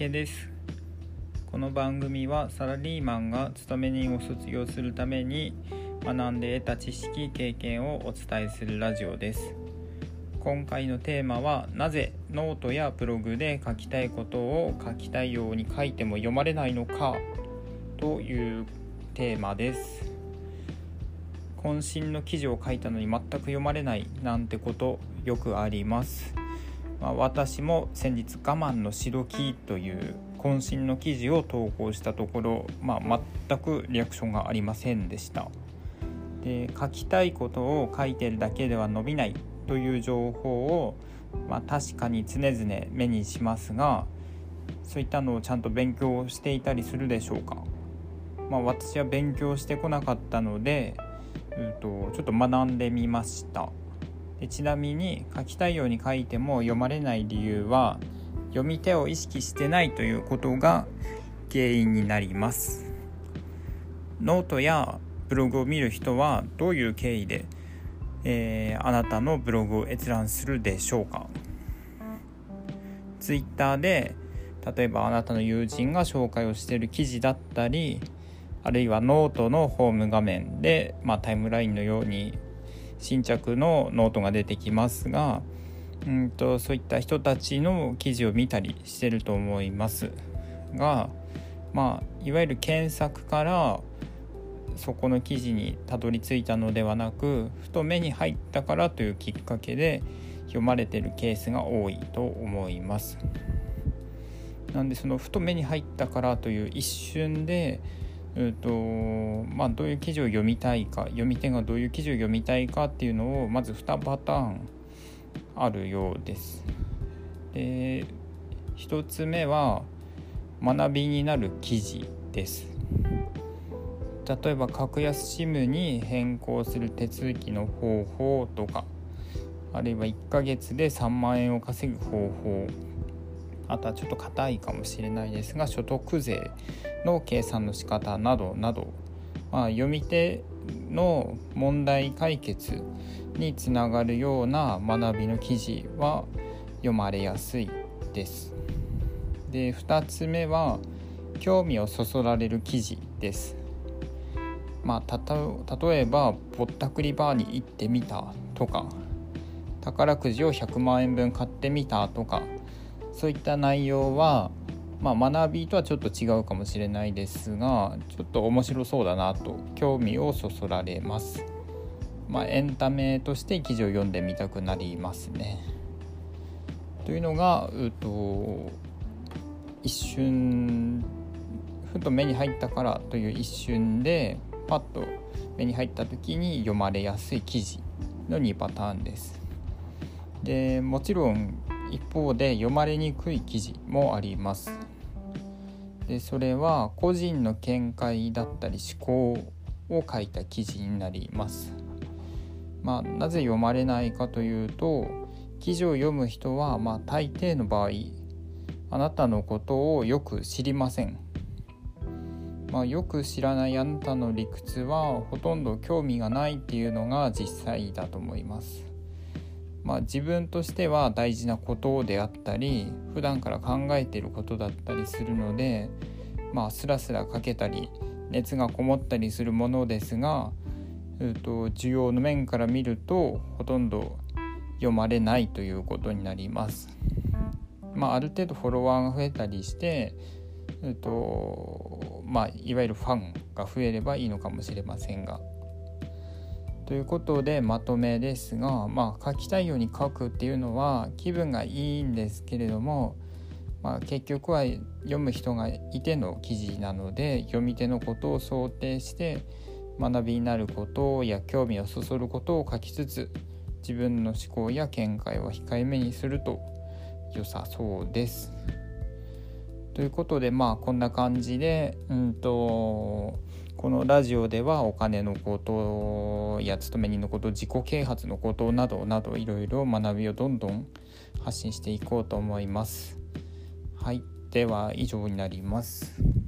池です。この番組はサラリーマンが勤め人を卒業するために学んで得た知識経験をお伝えするラジオです。今回のテーマはなぜノートやブログで書きたいことを書きたいように書いても読まれないのかというテーマです。渾身の記事を書いたのに全く読まれないなんてことよくあります。まあ、私も先日「我慢の白木」という渾身の記事を投稿したところ、まあ、全くリアクションがありませんでした。で書きたいことを書いてるだけでは伸びないという情報を、まあ、確かに常々目にしますがそういったのをちゃんと勉強していたりするでしょうか、まあ、私は勉強してこなかったので、うんと、ちょっと学んでみました。でちなみに書きたいように書いても読まれない理由は読み手を意識してないということが原因になります。ノートやブログを見る人はどういう経緯で、えー、あなたのブログを閲覧するでしょうか。Twitter で例えばあなたの友人が紹介をしている記事だったりあるいはノートのホーム画面で、まあ、タイムラインのように新着のノートが出てきますがうんとそういった人たちの記事を見たりしてると思いますがまあいわゆる検索からそこの記事にたどり着いたのではなくふと目に入ったからというきっかけで読まれてるケースが多いと思います。なんでそのふと目に入ったからという一瞬でえーとまあ、どういう記事を読みたいか読み手がどういう記事を読みたいかっていうのをまず2パターンあるようです。で1つ目は学びになる記事です。例えば格安 SIM に変更する手続きの方法とかあるいは1ヶ月で3万円を稼ぐ方法あとはちょっと硬いかもしれないですが所得税の計算の仕方などなど、まあ、読み手の問題解決につながるような学びの記事は読まれやすいです。で2つ目は興味をそそられる記事です。まあ、例えばぼったくりバーに行ってみたとか宝くじを100万円分買ってみたとかそういった内容は、まあ、学びとはちょっと違うかもしれないですがちょっと面白そうだなと興味をそそられます。まあ、エンタメとして記事を読んでみたくなりますね。というのが、うと、一瞬ふと目に入ったからという一瞬でパッと目に入った時に読まれやすい記事の2パターンです。でもちろん一方で読まれにくい記事もあります。でそれは個人の見解だったり思考を書いた記事になります。まあ、なぜ読まれないかというと記事を読む人はまあ大抵の場合あなたのことをよく知りません。まあ、よく知らないあなたの理屈はほとんど興味がないっていうのが実際だと思います。まあ、自分としては大事なことであったり普段から考えていることだったりするのでまあスラスラかけたり熱がこもったりするものですが、えー、と需要の面から見るとほとんど読まれないということになります。まあ、ある程度フォロワーが増えたりして、えーとまあ、いわゆるファンが増えればいいのかもしれませんが。ということでまとめですが、まあ、書きたいように書くっていうのは気分がいいんですけれども、まあ、結局は読む人がいての記事なので読み手のことを想定して学びになることや興味をそそることを書きつつ自分の思考や見解は控えめにすると良さそうです。ということでまあこんな感じでうんとこのラジオではお金のことや勤め人のこと自己啓発のことなどなどいろいろ学びをどんどん発信していこうと思います。はい、では以上になります。